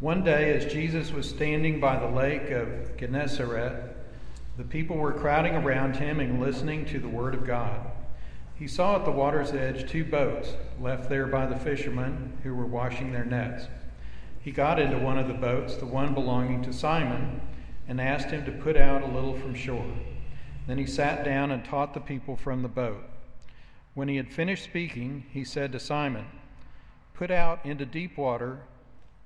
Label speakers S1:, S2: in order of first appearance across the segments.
S1: One day, as Jesus was standing by the lake of Gennesaret, the people were crowding around him and listening to the word of God. He saw at the water's edge two boats left there by the fishermen who were washing their nets. He got into one of the boats, the one belonging to Simon, and asked him to put out a little from shore. Then he sat down and taught the people from the boat. When he had finished speaking, he said to Simon, Put out into deep water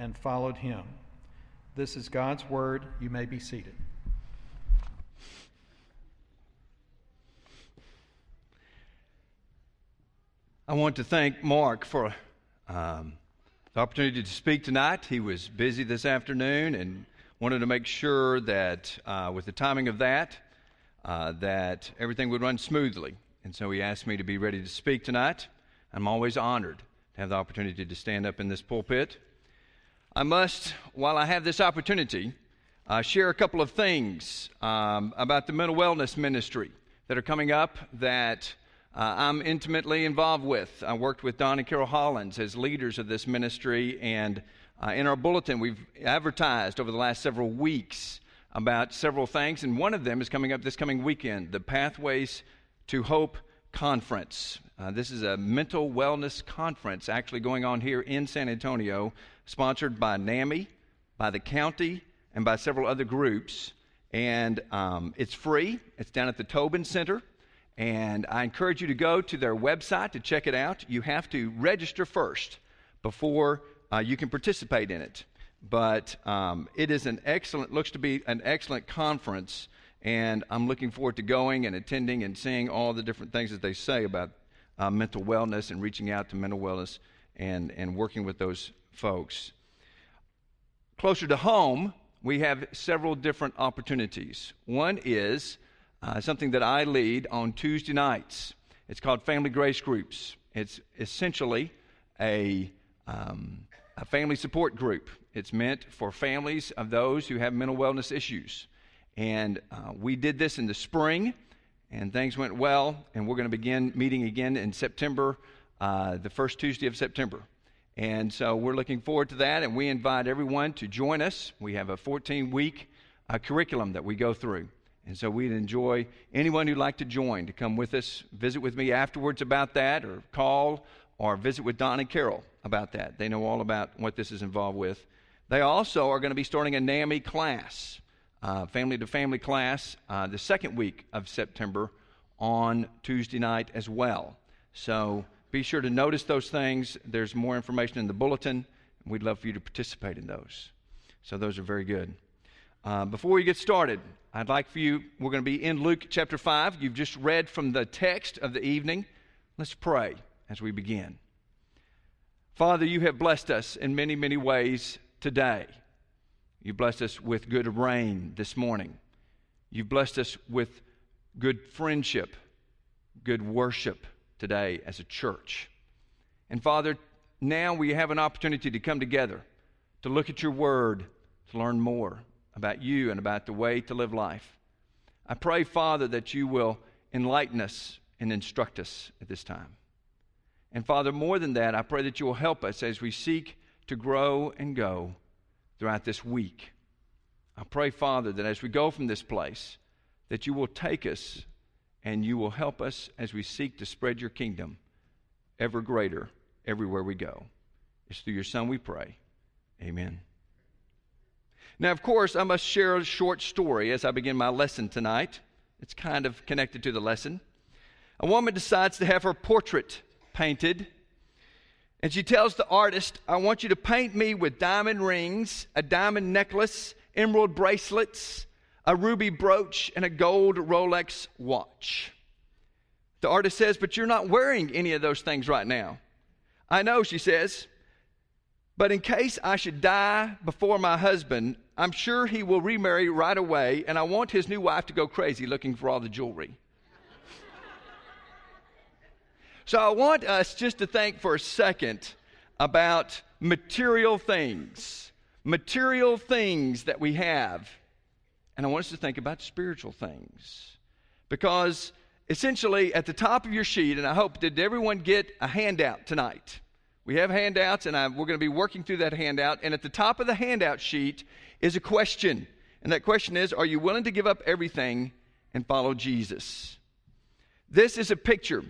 S1: and followed him. This is God's word. You may be seated.
S2: I want to thank Mark for um, the opportunity to speak tonight. He was busy this afternoon and wanted to make sure that, uh, with the timing of that, uh, that everything would run smoothly. And so he asked me to be ready to speak tonight. I'm always honored to have the opportunity to stand up in this pulpit I must, while I have this opportunity, uh, share a couple of things um, about the mental wellness ministry that are coming up that uh, I'm intimately involved with. I worked with Don and Carol Hollins as leaders of this ministry, and uh, in our bulletin, we've advertised over the last several weeks about several things, and one of them is coming up this coming weekend the Pathways to Hope Conference. Uh, this is a mental wellness conference actually going on here in San Antonio sponsored by NAMI, by the county, and by several other groups. And um, it's free. It's down at the Tobin Center. And I encourage you to go to their website to check it out. You have to register first before uh, you can participate in it. But um, it is an excellent, looks to be an excellent conference. And I'm looking forward to going and attending and seeing all the different things that they say about uh, mental wellness and reaching out to mental wellness and, and working with those folks. Closer to home, we have several different opportunities. One is uh, something that I lead on Tuesday nights. It's called Family Grace Groups. It's essentially a, um, a family support group. It's meant for families of those who have mental wellness issues. And uh, we did this in the spring, and things went well. And we're going to begin meeting again in September, uh, the first Tuesday of September. And so we're looking forward to that, and we invite everyone to join us. We have a 14 week uh, curriculum that we go through. And so we'd enjoy anyone who'd like to join to come with us, visit with me afterwards about that, or call or visit with Don and Carol about that. They know all about what this is involved with. They also are going to be starting a NAMI class, family to family class, uh, the second week of September on Tuesday night as well. So be sure to notice those things. There's more information in the bulletin. We'd love for you to participate in those. So, those are very good. Uh, before we get started, I'd like for you, we're going to be in Luke chapter 5. You've just read from the text of the evening. Let's pray as we begin. Father, you have blessed us in many, many ways today. You blessed us with good rain this morning. You've blessed us with good friendship, good worship today as a church. And Father, now we have an opportunity to come together to look at your word, to learn more about you and about the way to live life. I pray, Father, that you will enlighten us and instruct us at this time. And Father, more than that, I pray that you will help us as we seek to grow and go throughout this week. I pray, Father, that as we go from this place, that you will take us and you will help us as we seek to spread your kingdom ever greater everywhere we go. It's through your Son we pray. Amen. Now, of course, I must share a short story as I begin my lesson tonight. It's kind of connected to the lesson. A woman decides to have her portrait painted, and she tells the artist, I want you to paint me with diamond rings, a diamond necklace, emerald bracelets, a ruby brooch, and a gold Rolex watch. The artist says, But you're not wearing any of those things right now. I know, she says, but in case I should die before my husband, I'm sure he will remarry right away, and I want his new wife to go crazy looking for all the jewelry. so I want us just to think for a second about material things, material things that we have. And I want us to think about spiritual things. Because essentially, at the top of your sheet, and I hope, did everyone get a handout tonight? We have handouts, and I, we're going to be working through that handout. And at the top of the handout sheet is a question. And that question is Are you willing to give up everything and follow Jesus? This is a picture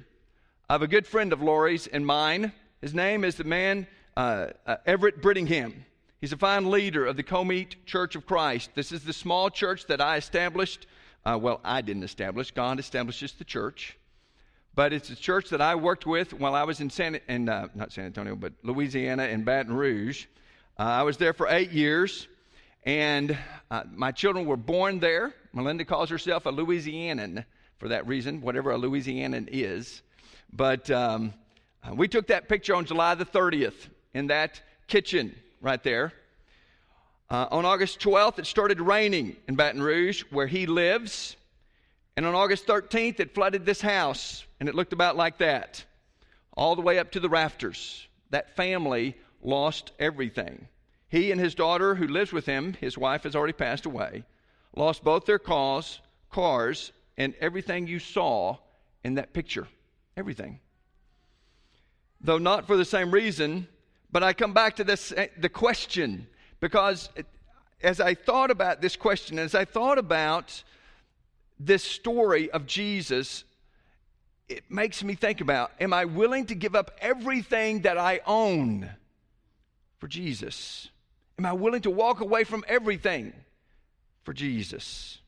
S2: of a good friend of Lori's and mine. His name is the man uh, uh, Everett Brittingham. He's a fine leader of the Comite Church of Christ. This is the small church that I established. Uh, well, I didn't establish, God establishes the church but it's a church that I worked with while I was in San, in, uh, not San Antonio, but Louisiana and Baton Rouge. Uh, I was there for eight years, and uh, my children were born there. Melinda calls herself a Louisianan for that reason, whatever a Louisianan is. But um, uh, we took that picture on July the 30th in that kitchen right there. Uh, on August 12th, it started raining in Baton Rouge, where he lives. And on August 13th, it flooded this house, and it looked about like that, all the way up to the rafters. That family lost everything. He and his daughter, who lives with him, his wife has already passed away, lost both their cars, cars, and everything you saw in that picture. Everything. Though not for the same reason, but I come back to this eh, the question because as I thought about this question, as I thought about this story of Jesus, it makes me think about am I willing to give up everything that I own for Jesus? Am I willing to walk away from everything for Jesus?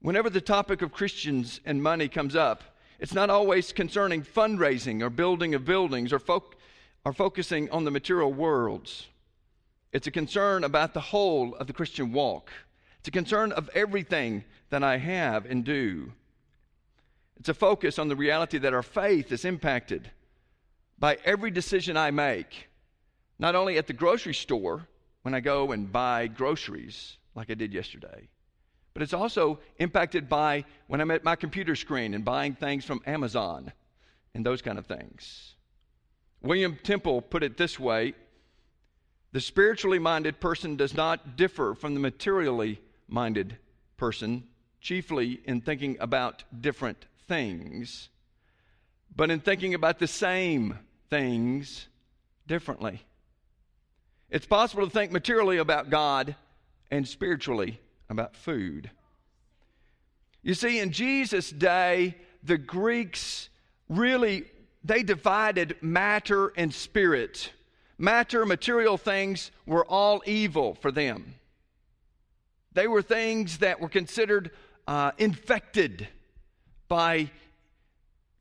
S2: Whenever the topic of Christians and money comes up, it's not always concerning fundraising or building of buildings or, fo- or focusing on the material worlds. It's a concern about the whole of the Christian walk. It's a concern of everything that I have and do. It's a focus on the reality that our faith is impacted by every decision I make, not only at the grocery store when I go and buy groceries like I did yesterday, but it's also impacted by when I'm at my computer screen and buying things from Amazon and those kind of things. William Temple put it this way the spiritually minded person does not differ from the materially minded person, chiefly in thinking about different things, but in thinking about the same things differently. It's possible to think materially about God and spiritually about food. You see, in Jesus' day, the Greeks really they divided matter and spirit. Matter, material things were all evil for them. They were things that were considered uh, infected by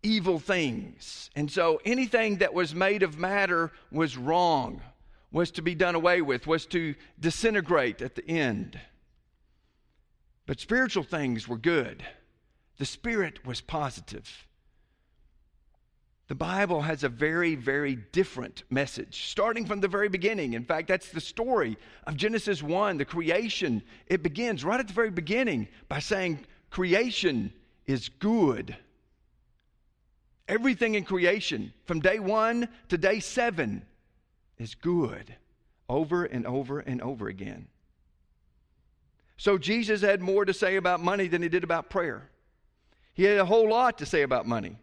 S2: evil things. And so anything that was made of matter was wrong, was to be done away with, was to disintegrate at the end. But spiritual things were good, the spirit was positive. The Bible has a very, very different message, starting from the very beginning. In fact, that's the story of Genesis 1, the creation. It begins right at the very beginning by saying, Creation is good. Everything in creation, from day one to day seven, is good, over and over and over again. So Jesus had more to say about money than he did about prayer. He had a whole lot to say about money.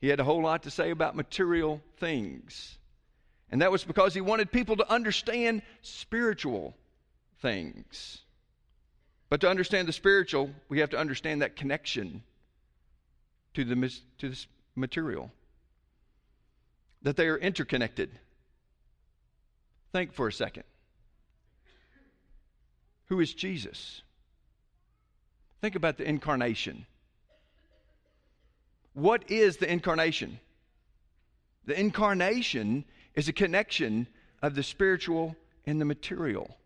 S2: He had a whole lot to say about material things. And that was because he wanted people to understand spiritual things. But to understand the spiritual, we have to understand that connection to the, to the material, that they are interconnected. Think for a second. Who is Jesus? Think about the incarnation. What is the incarnation? The incarnation is a connection of the spiritual and the material.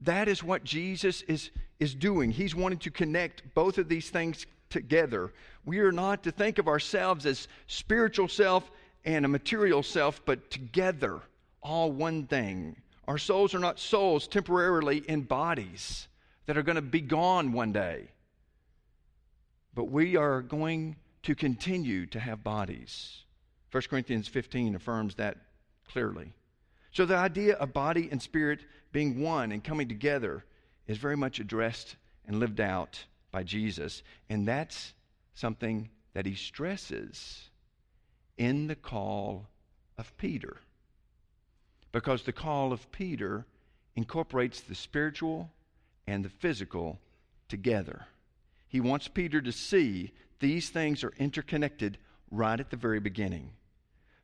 S2: That is what Jesus is, is doing. He's wanting to connect both of these things together. We are not to think of ourselves as spiritual self and a material self, but together, all one thing. Our souls are not souls temporarily in bodies that are going to be gone one day, but we are going to continue to have bodies. 1 Corinthians 15 affirms that clearly. So the idea of body and spirit being one and coming together is very much addressed and lived out by Jesus. And that's something that he stresses in the call of Peter. Because the call of Peter incorporates the spiritual and the physical together. He wants Peter to see these things are interconnected right at the very beginning.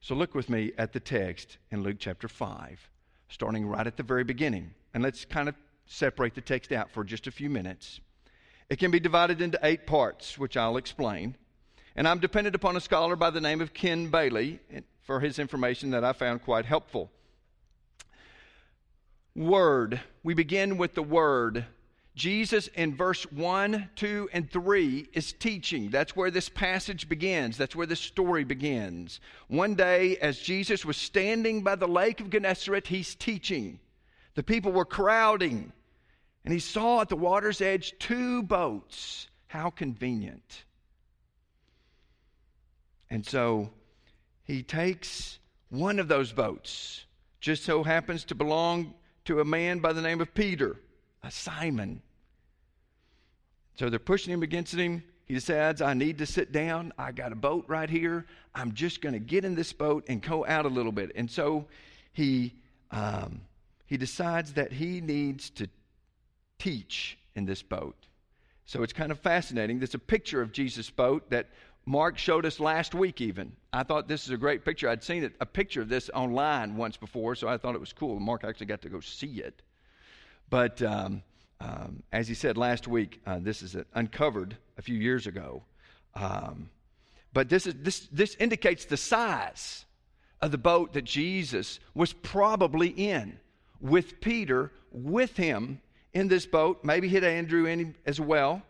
S2: So look with me at the text in Luke chapter 5, starting right at the very beginning. And let's kind of separate the text out for just a few minutes. It can be divided into eight parts, which I'll explain. And I'm dependent upon a scholar by the name of Ken Bailey for his information that I found quite helpful. Word. We begin with the Word. Jesus in verse 1, 2, and 3 is teaching. That's where this passage begins. That's where this story begins. One day, as Jesus was standing by the lake of Gennesaret, he's teaching. The people were crowding, and he saw at the water's edge two boats. How convenient. And so he takes one of those boats, just so happens to belong to a man by the name of Peter, a Simon. So they're pushing him against him. He decides, I need to sit down. I got a boat right here. I'm just going to get in this boat and go out a little bit. And so he, um, he decides that he needs to teach in this boat. So it's kind of fascinating. There's a picture of Jesus' boat that Mark showed us last week, even. I thought this is a great picture. I'd seen it, a picture of this online once before, so I thought it was cool. Mark actually got to go see it. But um, um, as he said last week, uh, this is uncovered a few years ago. Um, but this, is, this, this indicates the size of the boat that Jesus was probably in with Peter with him in this boat. Maybe he had Andrew in him as well.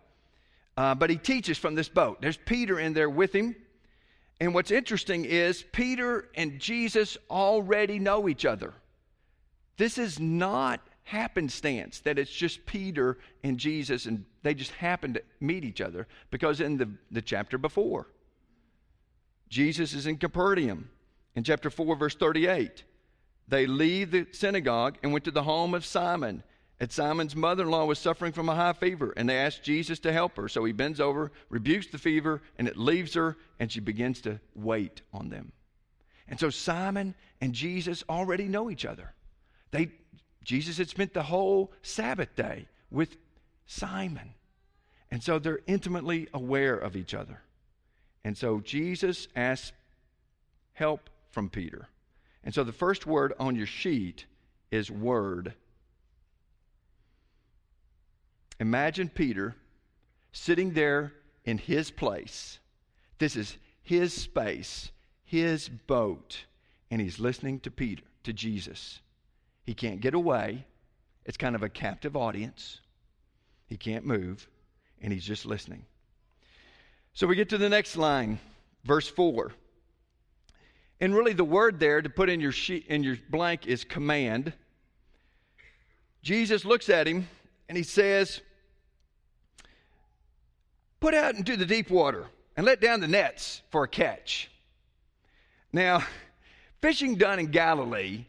S2: Uh, but he teaches from this boat. There's Peter in there with him. And what's interesting is Peter and Jesus already know each other. This is not happenstance that it's just Peter and Jesus and they just happen to meet each other because in the, the chapter before, Jesus is in Capernaum in chapter 4, verse 38. They leave the synagogue and went to the home of Simon. And Simon's mother in law was suffering from a high fever, and they asked Jesus to help her. So he bends over, rebukes the fever, and it leaves her, and she begins to wait on them. And so Simon and Jesus already know each other. They, Jesus had spent the whole Sabbath day with Simon. And so they're intimately aware of each other. And so Jesus asks help from Peter. And so the first word on your sheet is word. Imagine Peter sitting there in his place. This is his space, his boat, and he's listening to Peter, to Jesus. He can't get away. It's kind of a captive audience. He can't move, and he's just listening. So we get to the next line, verse 4. And really, the word there to put in your, sheet, in your blank is command. Jesus looks at him and he says, Put out into the deep water and let down the nets for a catch. Now, fishing done in Galilee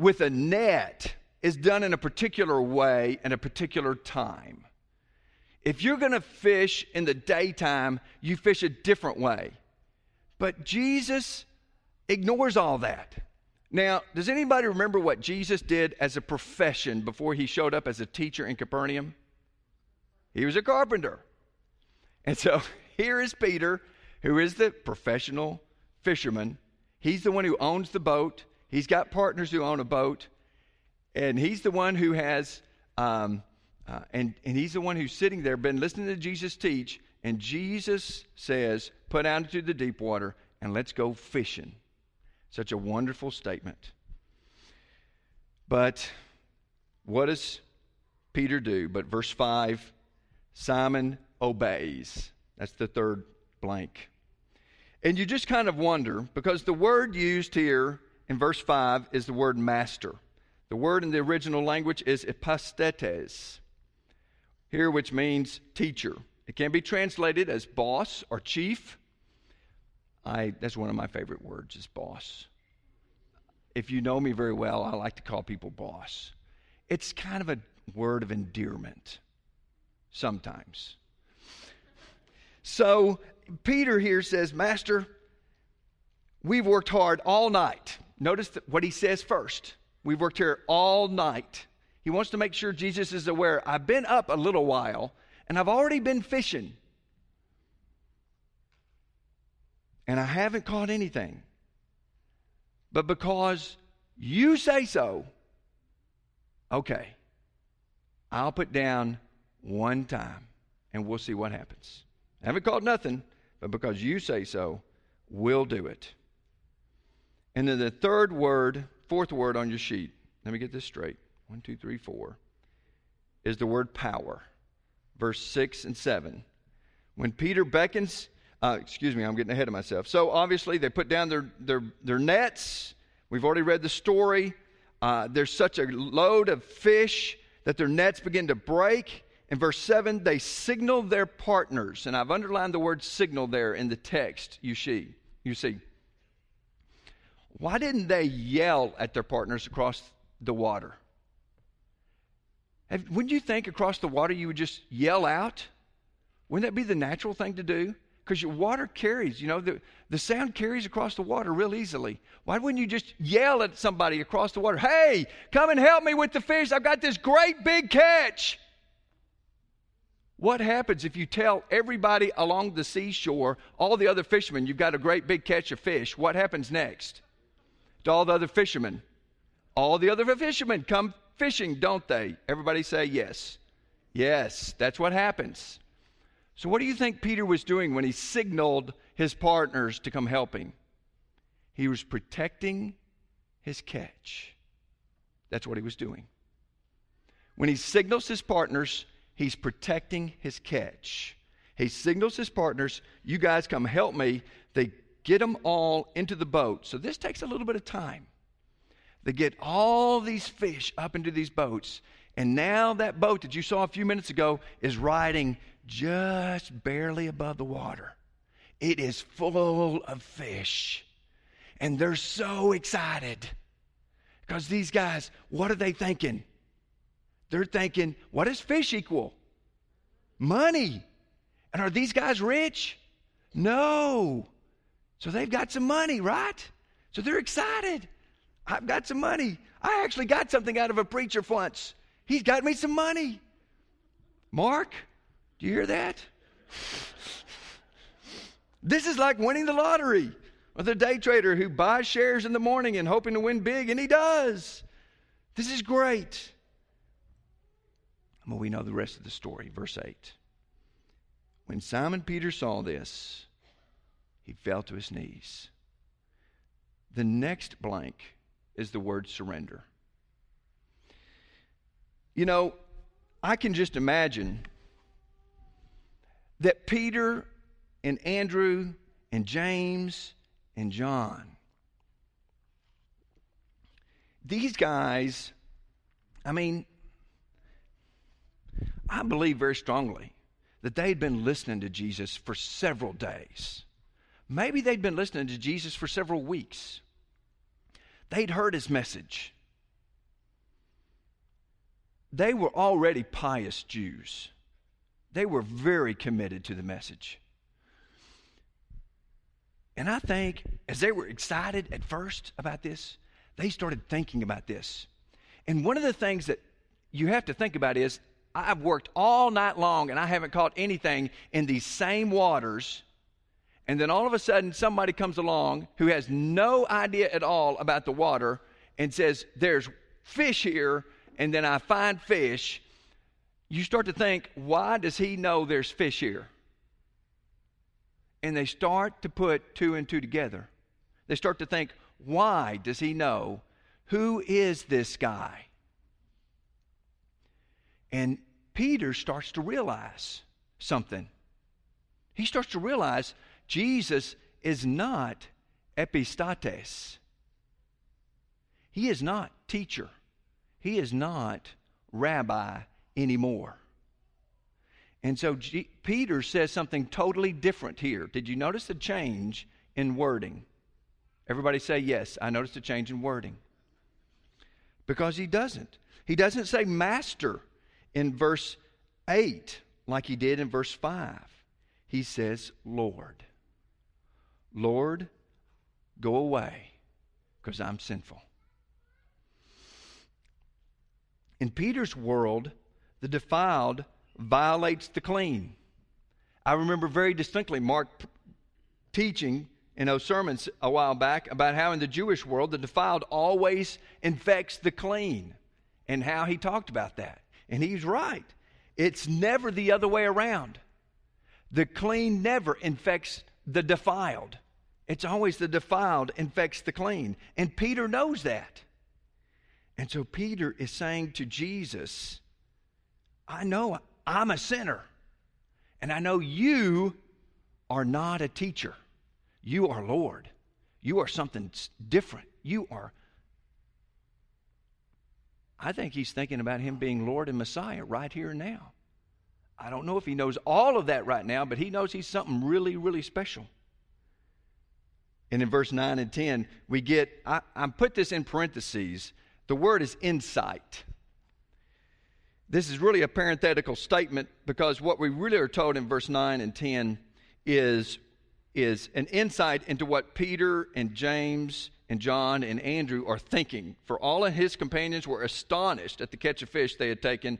S2: with a net is done in a particular way and a particular time. If you're going to fish in the daytime, you fish a different way. But Jesus ignores all that. Now, does anybody remember what Jesus did as a profession before he showed up as a teacher in Capernaum? He was a carpenter. And so here is Peter, who is the professional fisherman. He's the one who owns the boat. He's got partners who own a boat, and he's the one who has Um, uh, and, and he's the one who's sitting there, been listening to Jesus teach, and Jesus says, Put out into the deep water and let's go fishing. Such a wonderful statement. But what does Peter do? But verse 5 Simon obeys. That's the third blank. And you just kind of wonder because the word used here in verse 5 is the word master. The word in the original language is epistates, here, which means teacher. It can be translated as boss or chief. I, that's one of my favorite words is boss. If you know me very well, I like to call people boss. It's kind of a word of endearment sometimes. So Peter here says, Master, we've worked hard all night. Notice what he says first. We've worked here all night. He wants to make sure Jesus is aware. I've been up a little while and I've already been fishing. And I haven't caught anything. But because you say so, okay, I'll put down one time and we'll see what happens. I haven't caught nothing, but because you say so, we'll do it. And then the third word, fourth word on your sheet, let me get this straight. One, two, three, four, is the word power. Verse 6 and 7. When Peter beckons, uh, excuse me, I'm getting ahead of myself. So obviously, they put down their, their, their nets. We've already read the story. Uh, there's such a load of fish that their nets begin to break. In verse 7, they signal their partners. And I've underlined the word signal there in the text you see. You see. Why didn't they yell at their partners across the water? Wouldn't you think across the water you would just yell out? Wouldn't that be the natural thing to do? Because your water carries, you know, the, the sound carries across the water real easily. Why wouldn't you just yell at somebody across the water, hey, come and help me with the fish? I've got this great big catch. What happens if you tell everybody along the seashore, all the other fishermen, you've got a great big catch of fish? What happens next? To all the other fishermen. All the other fishermen come fishing, don't they? Everybody say yes. Yes, that's what happens. So, what do you think Peter was doing when he signaled his partners to come help him? He was protecting his catch. That's what he was doing. When he signals his partners, He's protecting his catch. He signals his partners, You guys come help me. They get them all into the boat. So this takes a little bit of time. They get all these fish up into these boats. And now that boat that you saw a few minutes ago is riding just barely above the water. It is full of fish. And they're so excited. Because these guys, what are they thinking? They're thinking, what does fish equal? Money. And are these guys rich? No. So they've got some money, right? So they're excited. I've got some money. I actually got something out of a preacher once. He's got me some money. Mark, do you hear that? this is like winning the lottery with a day trader who buys shares in the morning and hoping to win big, and he does. This is great. Well, we know the rest of the story. Verse 8. When Simon Peter saw this, he fell to his knees. The next blank is the word surrender. You know, I can just imagine that Peter and Andrew and James and John, these guys, I mean, I believe very strongly that they'd been listening to Jesus for several days. Maybe they'd been listening to Jesus for several weeks. They'd heard his message. They were already pious Jews. They were very committed to the message. And I think as they were excited at first about this, they started thinking about this. And one of the things that you have to think about is I've worked all night long and I haven't caught anything in these same waters. And then all of a sudden, somebody comes along who has no idea at all about the water and says, There's fish here. And then I find fish you start to think, why does he know there's fish here? And they start to put two and two together. They start to think, why does he know? Who is this guy? And Peter starts to realize something. He starts to realize Jesus is not epistates. He is not teacher. He is not rabbi anymore. And so G- Peter says something totally different here. Did you notice the change in wording? Everybody say yes. I noticed a change in wording. Because he doesn't. He doesn't say master in verse 8 like he did in verse 5. He says Lord. Lord, go away because I'm sinful. In Peter's world, the defiled violates the clean. I remember very distinctly Mark teaching in those sermons a while back about how in the Jewish world the defiled always infects the clean and how he talked about that. And he's right. It's never the other way around. The clean never infects the defiled. It's always the defiled infects the clean. And Peter knows that. And so Peter is saying to Jesus, I know I'm a sinner. And I know you are not a teacher. You are Lord. You are something different. You are. I think he's thinking about him being Lord and Messiah right here and now. I don't know if he knows all of that right now, but he knows he's something really, really special. And in verse 9 and 10, we get, I, I put this in parentheses the word is insight. This is really a parenthetical statement because what we really are told in verse 9 and 10 is, is an insight into what Peter and James and John and Andrew are thinking. For all of his companions were astonished at the catch of fish they had taken,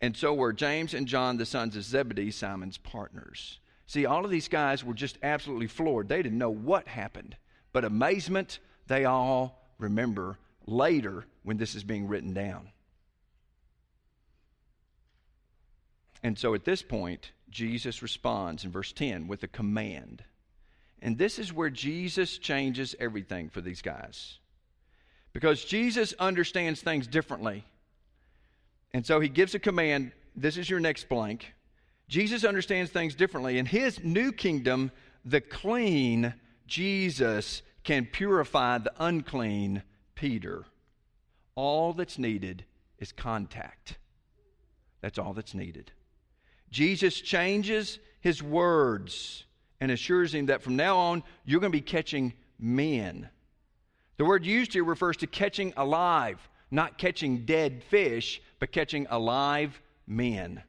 S2: and so were James and John, the sons of Zebedee, Simon's partners. See, all of these guys were just absolutely floored. They didn't know what happened, but amazement, they all remember later when this is being written down. And so at this point, Jesus responds in verse 10 with a command. And this is where Jesus changes everything for these guys. Because Jesus understands things differently. And so he gives a command. This is your next blank. Jesus understands things differently. In his new kingdom, the clean Jesus can purify the unclean Peter. All that's needed is contact. That's all that's needed. Jesus changes his words and assures him that from now on, you're going to be catching men. The word used here refers to catching alive, not catching dead fish, but catching alive men.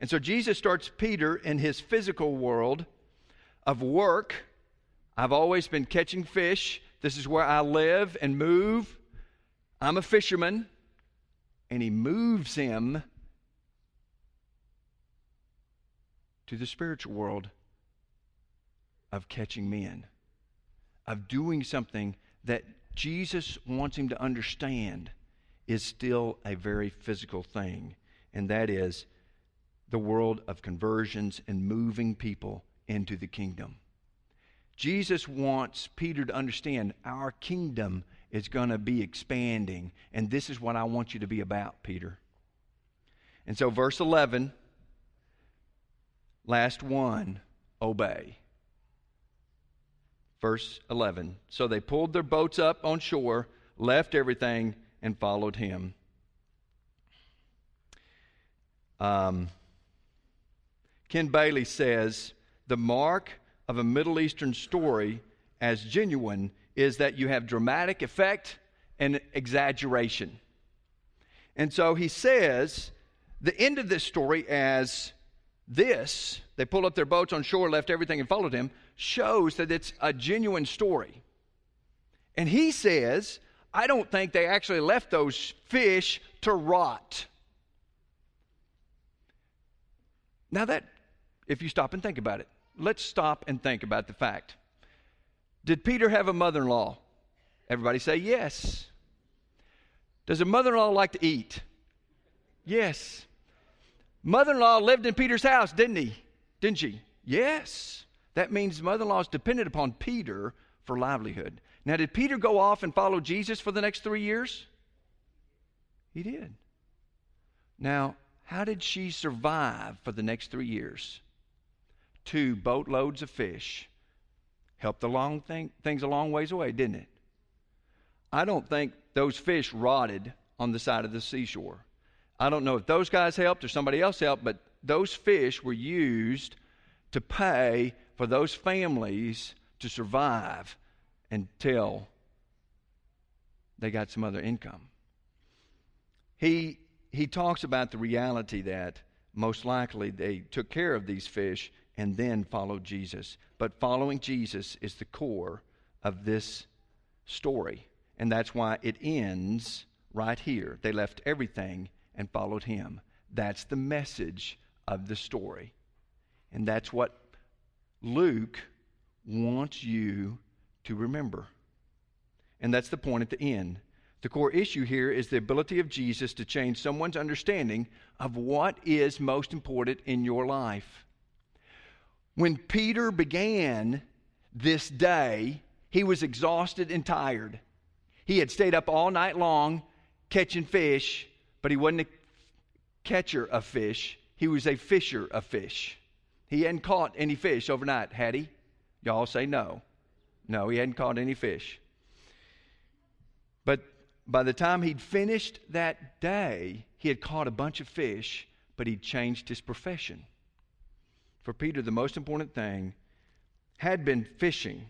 S2: And so Jesus starts Peter in his physical world of work. I've always been catching fish. This is where I live and move. I'm a fisherman. And he moves him to the spiritual world of catching men, of doing something that Jesus wants him to understand is still a very physical thing, and that is the world of conversions and moving people into the kingdom. Jesus wants Peter to understand our kingdom is going to be expanding, and this is what I want you to be about, Peter. And so, verse 11, last one, obey. Verse 11. So they pulled their boats up on shore, left everything, and followed him. Um, Ken Bailey says the mark of a Middle Eastern story as genuine is that you have dramatic effect and exaggeration. And so he says the end of this story as this, they pulled up their boats on shore, left everything, and followed him, shows that it's a genuine story. And he says, I don't think they actually left those fish to rot. Now, that, if you stop and think about it, let's stop and think about the fact did Peter have a mother in law? Everybody say yes. Does a mother in law like to eat? Yes. Mother in law lived in Peter's house, didn't he? Didn't she? Yes. That means mother in law is dependent upon Peter for livelihood. Now, did Peter go off and follow Jesus for the next three years? He did. Now, how did she survive for the next three years? Two boatloads of fish. Helped the long thing, things a long ways away, didn't it? I don't think those fish rotted on the side of the seashore. I don't know if those guys helped or somebody else helped, but those fish were used to pay for those families to survive until they got some other income. He, he talks about the reality that most likely they took care of these fish and then followed Jesus. But following Jesus is the core of this story. And that's why it ends right here. They left everything and followed him. That's the message of the story. And that's what Luke wants you to remember. And that's the point at the end. The core issue here is the ability of Jesus to change someone's understanding of what is most important in your life. When Peter began this day, he was exhausted and tired. He had stayed up all night long catching fish, but he wasn't a catcher of fish, he was a fisher of fish. He hadn't caught any fish overnight, had he? Y'all say no. No, he hadn't caught any fish. But by the time he'd finished that day, he had caught a bunch of fish, but he'd changed his profession. For Peter, the most important thing had been fishing,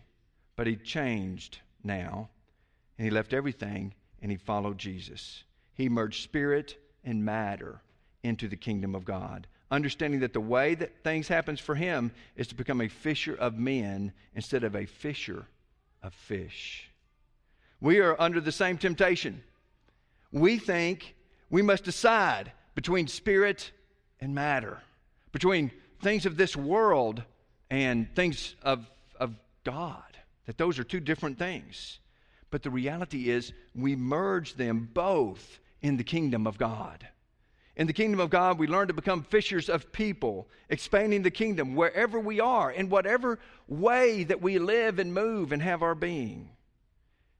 S2: but he changed now, and he left everything and he followed Jesus. He merged spirit and matter into the kingdom of God understanding that the way that things happens for him is to become a fisher of men instead of a fisher of fish. We are under the same temptation. We think we must decide between spirit and matter, between things of this world and things of, of God, that those are two different things. But the reality is, we merge them both in the kingdom of God. In the kingdom of God, we learn to become fishers of people, expanding the kingdom wherever we are, in whatever way that we live and move and have our being,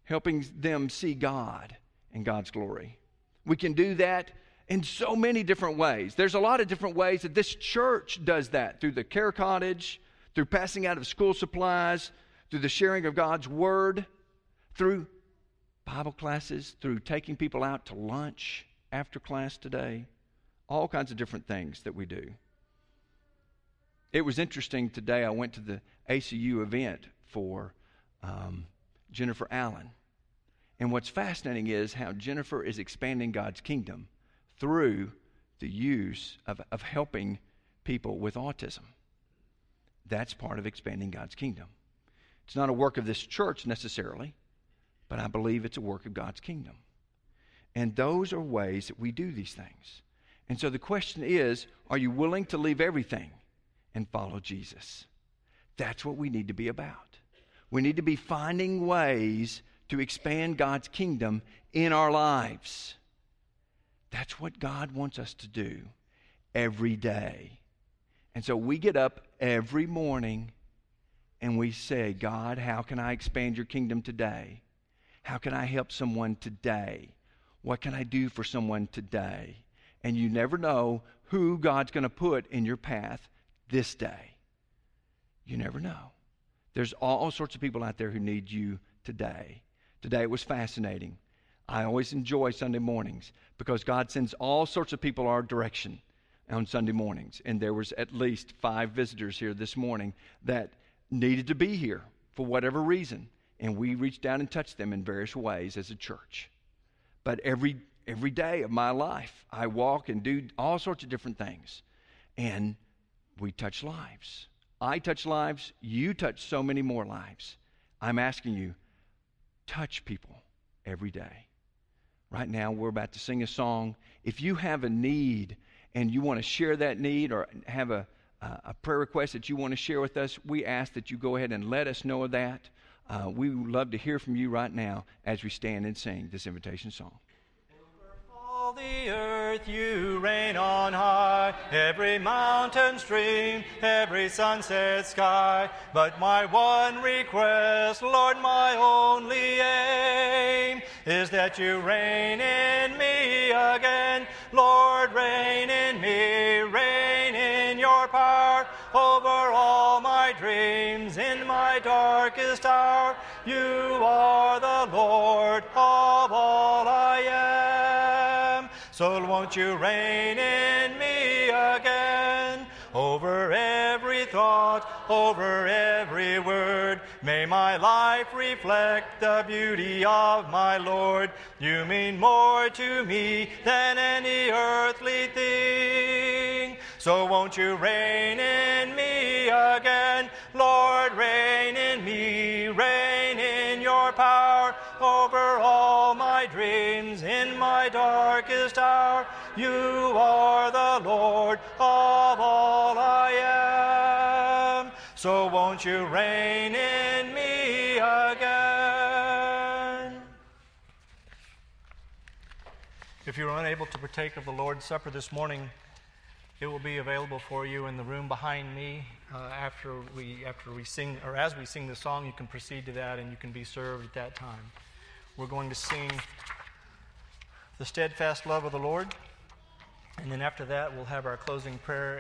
S2: helping them see God and God's glory. We can do that in so many different ways. There's a lot of different ways that this church does that through the care cottage, through passing out of school supplies, through the sharing of God's word, through Bible classes, through taking people out to lunch after class today all kinds of different things that we do. It was interesting today. I went to the ACU event for um, Jennifer Allen. And what's fascinating is how Jennifer is expanding God's kingdom through the use of, of helping people with autism. That's part of expanding God's kingdom. It's not a work of this church necessarily, but I believe it's a work of God's kingdom. And those are ways that we do these things. And so the question is are you willing to leave everything and follow Jesus? That's what we need to be about. We need to be finding ways to expand God's kingdom in our lives. That's what God wants us to do every day. And so we get up every morning and we say, God, how can I expand your kingdom today? How can I help someone today? What can I do for someone today? And you never know who God's going to put in your path this day. You never know. There's all sorts of people out there who need you today. Today it was fascinating. I always enjoy Sunday mornings because God sends all sorts of people our direction on Sunday mornings. And there was at least five visitors here this morning that needed to be here for whatever reason. And we reached out and touched them in various ways as a church. But every every day of my life. I walk and do all sorts of different things. And we touch lives. I touch lives. You touch so many more lives. I'm asking you, touch people every day. Right now, we're about to sing a song. If you have a need and you want to share that need or have a, a prayer request that you want to share with us, we ask that you go ahead and let us know of that. Uh, we would love to hear from you right now as we stand and sing this invitation song
S3: the earth you reign on high. every mountain stream, every sunset sky. But my one request, Lord, my only aim, is that you reign in me again. Lord, reign in me, reign in your power over all my dreams in my darkest hour. You are the Lord So won't you reign in me again? Over every thought, over every word, may my life reflect the beauty of my Lord. You mean more to me than any earthly thing. So won't you reign in me again? Lord, reign in me, reign over all my dreams in my darkest hour. You are the Lord of all I am. So won't you reign in me again? If you're unable to partake of the Lord's Supper this morning, it will be available for you in the room behind me uh, after we after we sing or as we sing the song. You can proceed to that and you can be served at that time. We're going to sing the steadfast love of the Lord, and then after that we'll have our closing prayer.